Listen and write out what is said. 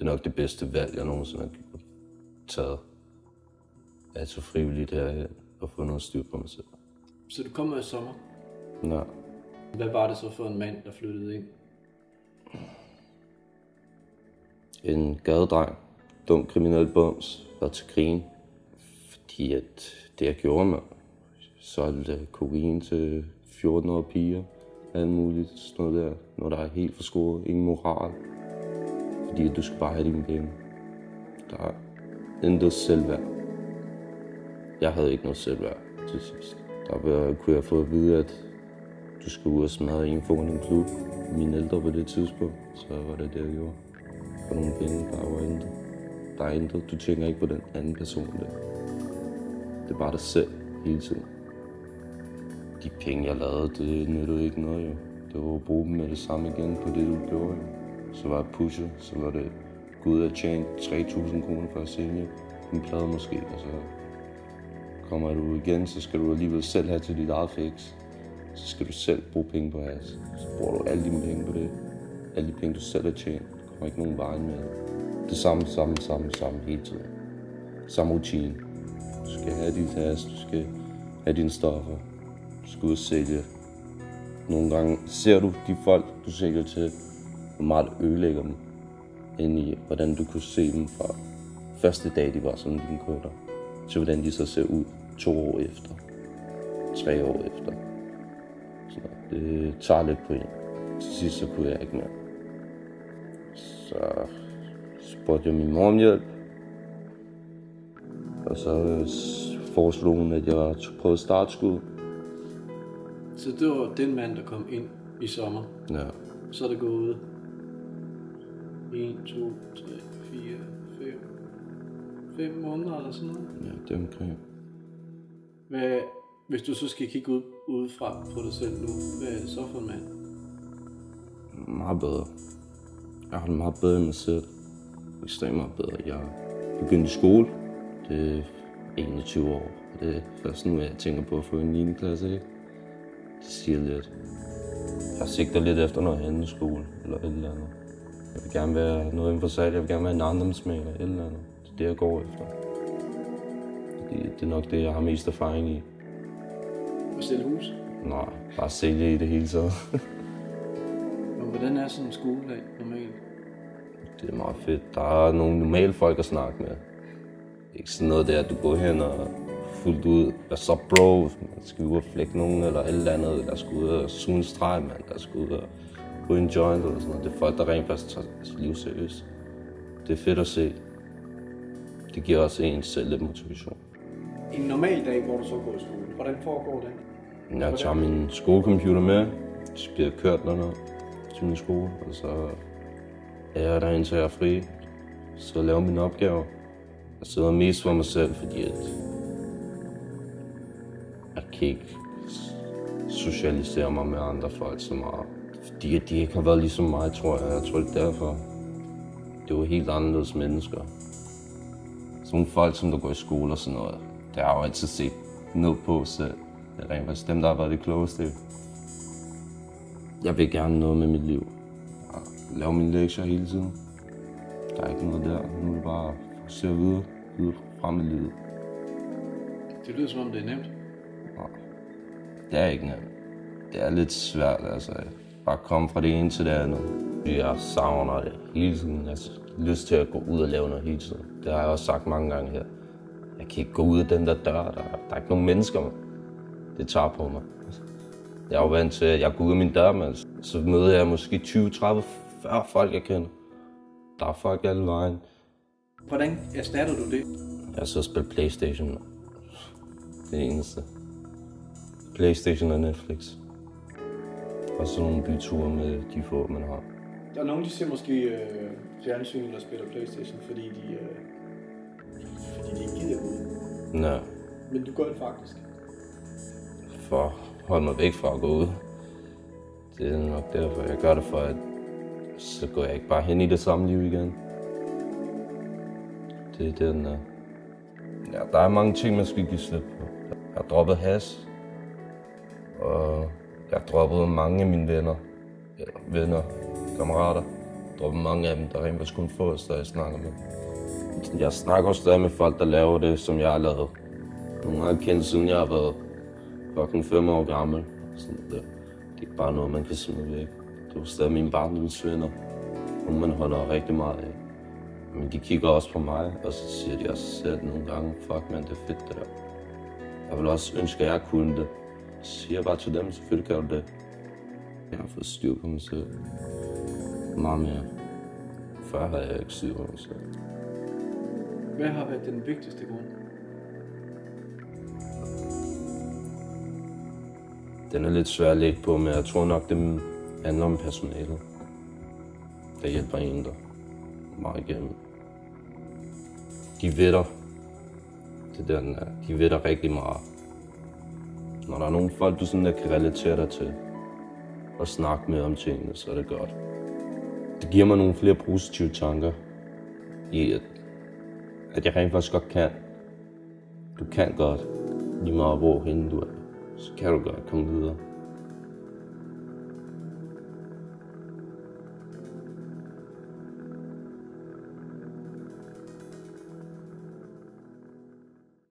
Det er nok det bedste valg, jeg nogensinde har taget. At så frivilligt herhen og få noget styr på mig selv. Så du kommer i sommer. Nej. Hvad var det så for en mand, der flyttede ind? En gadedreng, dum kriminel bums, var til krigen. Fordi at det jeg gjorde med, solgte kokain til 14-årige piger, alt muligt, sådan noget der, når der er helt forskåret, ingen moral. Fordi du skal bare have dine penge. Der er intet selvværd. Jeg havde ikke noget selvværd til sidst. Der var- kunne jeg få at vide, at du skulle ud og smadre en foran en klub. Mine ældre på det tidspunkt, så var det det, jeg gjorde. For nogle penge, der var intet. Der er intet. Du tænker ikke på den anden person der. Det er bare dig selv hele tiden. De penge, jeg lavede, det nyttede ikke noget jo. Det var at bruge dem med det samme igen på det, du gjorde jo. Så var det pushet, så var det gå ud og tjene 3.000 kroner for at sælge en plade måske, og så kommer du igen, så skal du alligevel selv have til dit eget fix. Så skal du selv bruge penge på has. Så bruger du alle dine penge på det. Alle de penge, du selv har tjent. Der kommer ikke nogen vej med det. Det samme, samme, samme, samme hele tiden. Samme rutine. Du skal have dit has, du skal have dine stoffer. Du skal ud og sælge. Nogle gange ser du de folk, du sælger til, hvor meget du ødelægger dem. Ind i, hvordan du kunne se dem fra første dag, de var som dine kunder, til hvordan de så ser ud to år efter, tre år efter. Så det tager lidt på en. Til sidst så kunne jeg ikke mere. Så spurgte jeg min mor om hjælp. Og så øh, foreslog hun, at jeg på startskud. Så det var den mand, der kom ind i sommer. Ja. Så er det gået 1, 2, 3, 4, 5, 5 måneder eller sådan noget. ja, det er omkring. Hvad, hvis du så skal kigge ud, udefra på dig selv nu, hvad er det så for en mand? Meget bedre. Jeg har det meget bedre end mig selv. Ekstremt meget bedre. Jeg begyndte i skole. Det er 21 år. Det er først nu, jeg tænker på at få en 9. klasse, ikke? Det siger lidt. Jeg sigter lidt efter noget andet skole, eller et eller andet. Jeg vil gerne være noget inden for salg. Jeg vil gerne være en ejendomsmaler, et eller andet. Det er det, jeg går efter. Fordi det er nok det, jeg har mest erfaring i. At sælge hus? Nej, bare sælge i det hele taget. Og hvordan er sådan en skoledag normalt? Det er meget fedt. Der er nogle normale folk at snakke med. Ikke sådan noget der, at du går hen og fuldt ud. Hvad så, bro? Man skal ud og flække nogen eller et eller andet. Der skal ud og suge en streg, mand. Der skal ud og i en joint eller sådan noget. Det er folk, der rent faktisk tager deres liv seriøst. Det er fedt at se. Det giver også en selv lidt motivation. En normal dag, hvor du så går i skole, hvordan foregår den? Jeg tager min skolecomputer med, så bliver jeg kørt derned til min skole, og så er jeg der indtil jeg er fri. Så laver mine opgaver. Jeg sidder mest for mig selv, fordi at jeg kan ikke socialisere mig med andre folk så meget. At de ikke har været ligesom mig, tror jeg. Jeg tror, det er derfor. Det var helt anderledes mennesker. Sådan nogle folk, som der går i skole og sådan noget, det har jeg jo altid set ned på selv. Det er rent faktisk dem, der har været det klogeste. Jeg vil gerne noget med mit liv. Og lave mine lektier hele tiden. Der er ikke noget der. Nu er det bare at fokusere videre, videre frem i livet. Det lyder som om, det er nemt. Det er ikke nemt. Det er lidt svært, altså. Bare komme fra det ene til det andet. Jeg savner det hele tiden. Jeg har lyst til at gå ud og lave noget hele tiden. Det har jeg også sagt mange gange her. Jeg kan ikke gå ud af den der dør. Der, der er ikke nogen mennesker, man. Det tager på mig. Jeg er jo vant til, at jeg går ud af min dør, men så møder jeg måske 20, 30, 40 folk, jeg kender. Der er folk alle vejen. Hvordan erstatter du det? Jeg så spille Playstation. Det eneste. Playstation og Netflix. Og så nogle byture med de få, man har. Der er nogen, de ser måske øh, fjernsyn eller spiller Playstation, fordi de, øh, fordi de ikke gider gå ud. Nå, Men du gør det faktisk. for at holde mig væk fra at gå ud. Det er nok derfor, jeg gør det for, at så går jeg ikke bare hen i det samme liv igen. Det er den der. Ja, der er mange ting, man skal give slip på. Jeg har droppet has, og jeg droppede mange af mine venner, eller venner, kammerater. Der var mange af dem, der rent faktisk kun få os, der jeg snakker med. Jeg snakker også stadig med folk, der laver det, som jeg har lavet. Nogle har kendt, siden jeg har været fucking fem år gammel. Sådan det. det er ikke bare noget, man kan smide væk. Det var stadig mine barndomsvenner. Nogle, man holder rigtig meget af. Men de kigger også på mig, og så siger de også selv nogle gange, fuck man, det er fedt det der. Jeg vil også ønske, at jeg kunne det. Siger bare til dem, selvfølgelig kan du det. Jeg har fået styr på mig selv. Meget mere. Før havde jeg ikke styr på mig selv. Hvad har været den vigtigste grund? Den er lidt svær at lægge på, men jeg tror nok, det handler om personalet. Der hjælper en der meget igennem. De ved Det er den er. De ved rigtig meget. Når der er nogle folk, du sådan der kan relatere dig til, og snakke med om tingene, så er det godt. Det giver mig nogle flere positive tanker i, at, at jeg rent faktisk godt kan. Du kan godt, lige meget hvor hende du er, så kan du godt komme videre.